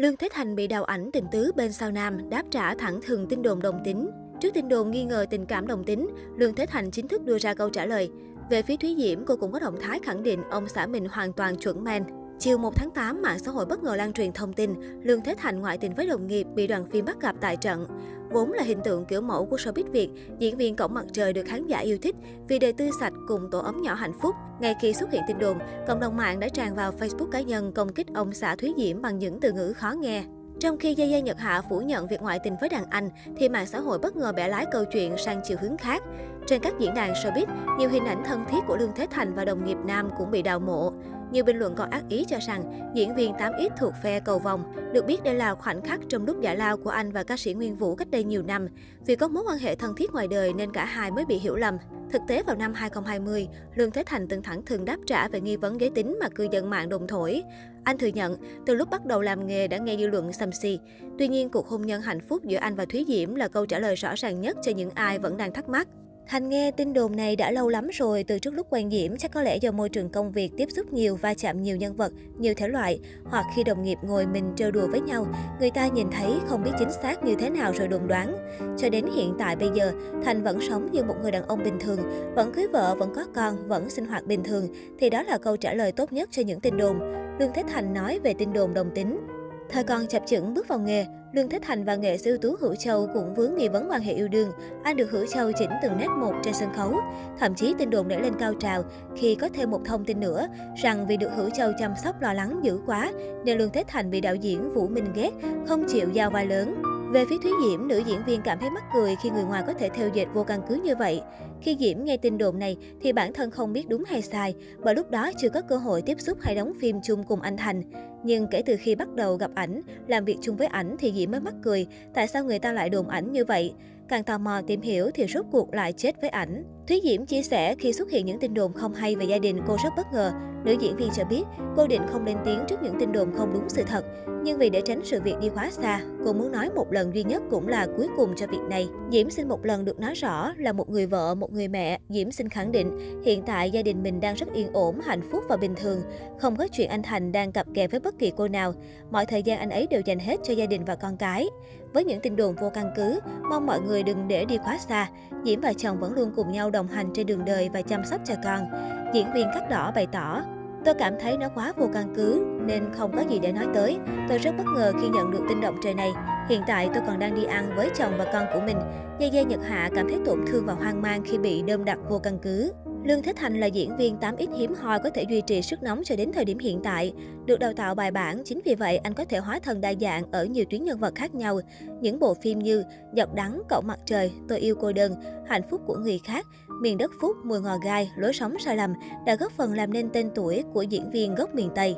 Lương Thế Thành bị đào ảnh tình tứ bên sao Nam, đáp trả thẳng thừng tin đồn đồng tính. Trước tin đồn nghi ngờ tình cảm đồng tính, Lương Thế Thành chính thức đưa ra câu trả lời. Về phía Thúy Diễm, cô cũng có động thái khẳng định ông xã mình hoàn toàn chuẩn men. Chiều 1 tháng 8, mạng xã hội bất ngờ lan truyền thông tin Lương Thế Thành ngoại tình với đồng nghiệp bị đoàn phim bắt gặp tại trận. Vốn là hình tượng kiểu mẫu của showbiz Việt, diễn viên cổng mặt trời được khán giả yêu thích vì đời tư sạch cùng tổ ấm nhỏ hạnh phúc. Ngay khi xuất hiện tin đồn, cộng đồng mạng đã tràn vào Facebook cá nhân công kích ông xã Thúy Diễm bằng những từ ngữ khó nghe. Trong khi Gia Gia Nhật Hạ phủ nhận việc ngoại tình với đàn anh, thì mạng xã hội bất ngờ bẻ lái câu chuyện sang chiều hướng khác. Trên các diễn đàn showbiz, nhiều hình ảnh thân thiết của Lương Thế Thành và đồng nghiệp nam cũng bị đào mộ. Nhiều bình luận còn ác ý cho rằng diễn viên 8X thuộc phe cầu vòng. Được biết đây là khoảnh khắc trong lúc giải lao của anh và ca sĩ Nguyên Vũ cách đây nhiều năm. Vì có mối quan hệ thân thiết ngoài đời nên cả hai mới bị hiểu lầm. Thực tế vào năm 2020, Lương Thế Thành từng thẳng thừng đáp trả về nghi vấn giới tính mà cư dân mạng đồng thổi. Anh thừa nhận, từ lúc bắt đầu làm nghề đã nghe dư luận xăm xì. Tuy nhiên, cuộc hôn nhân hạnh phúc giữa anh và Thúy Diễm là câu trả lời rõ ràng nhất cho những ai vẫn đang thắc mắc. Thành nghe tin đồn này đã lâu lắm rồi, từ trước lúc quen Diễm chắc có lẽ do môi trường công việc tiếp xúc nhiều, va chạm nhiều nhân vật, nhiều thể loại, hoặc khi đồng nghiệp ngồi mình trêu đùa với nhau, người ta nhìn thấy không biết chính xác như thế nào rồi đồn đoán. Cho đến hiện tại bây giờ, Thành vẫn sống như một người đàn ông bình thường, vẫn cưới vợ, vẫn có con, vẫn sinh hoạt bình thường, thì đó là câu trả lời tốt nhất cho những tin đồn. Lương Thế Thành nói về tin đồn đồng tính. Thời còn chập chững bước vào nghề, Lương Thế Thành và nghệ sĩ ưu tú Hữu Châu cũng vướng nghi vấn quan hệ yêu đương. Anh được Hữu Châu chỉnh từng nét một trên sân khấu. Thậm chí tin đồn nảy lên cao trào khi có thêm một thông tin nữa rằng vì được Hữu Châu chăm sóc lo lắng dữ quá nên Lương Thế Thành bị đạo diễn Vũ Minh ghét, không chịu giao vai lớn. Về phía Thúy Diễm, nữ diễn viên cảm thấy mắc cười khi người ngoài có thể theo dệt vô căn cứ như vậy. Khi Diễm nghe tin đồn này thì bản thân không biết đúng hay sai, bởi lúc đó chưa có cơ hội tiếp xúc hay đóng phim chung cùng anh Thành. Nhưng kể từ khi bắt đầu gặp ảnh, làm việc chung với ảnh thì Diễm mới mắc cười, tại sao người ta lại đồn ảnh như vậy? Càng tò mò tìm hiểu thì rốt cuộc lại chết với ảnh. Thúy Diễm chia sẻ khi xuất hiện những tin đồn không hay về gia đình cô rất bất ngờ. Nữ diễn viên cho biết cô định không lên tiếng trước những tin đồn không đúng sự thật. Nhưng vì để tránh sự việc đi quá xa, cô muốn nói một lần duy nhất cũng là cuối cùng cho việc này. Diễm xin một lần được nói rõ là một người vợ, một người mẹ. Diễm xin khẳng định hiện tại gia đình mình đang rất yên ổn, hạnh phúc và bình thường. Không có chuyện anh Thành đang cặp kè với bất kỳ cô nào. Mọi thời gian anh ấy đều dành hết cho gia đình và con cái. Với những tin đồn vô căn cứ, mong mọi người đừng để đi quá xa. Diễm và chồng vẫn luôn cùng nhau đồng hành trên đường đời và chăm sóc cho con. Diễn viên cắt đỏ bày tỏ, Tôi cảm thấy nó quá vô căn cứ nên không có gì để nói tới. Tôi rất bất ngờ khi nhận được tin động trời này. Hiện tại tôi còn đang đi ăn với chồng và con của mình. Dây dây Nhật Hạ cảm thấy tổn thương và hoang mang khi bị đơm đặt vô căn cứ. Lương Thế Thành là diễn viên 8X hiếm hoi có thể duy trì sức nóng cho đến thời điểm hiện tại. Được đào tạo bài bản, chính vì vậy anh có thể hóa thân đa dạng ở nhiều tuyến nhân vật khác nhau. Những bộ phim như Giọt đắng, Cậu mặt trời, Tôi yêu cô đơn, Hạnh phúc của người khác, Miền đất phúc, Mùi ngò gai, Lối sống sai lầm đã góp phần làm nên tên tuổi của diễn viên gốc miền Tây.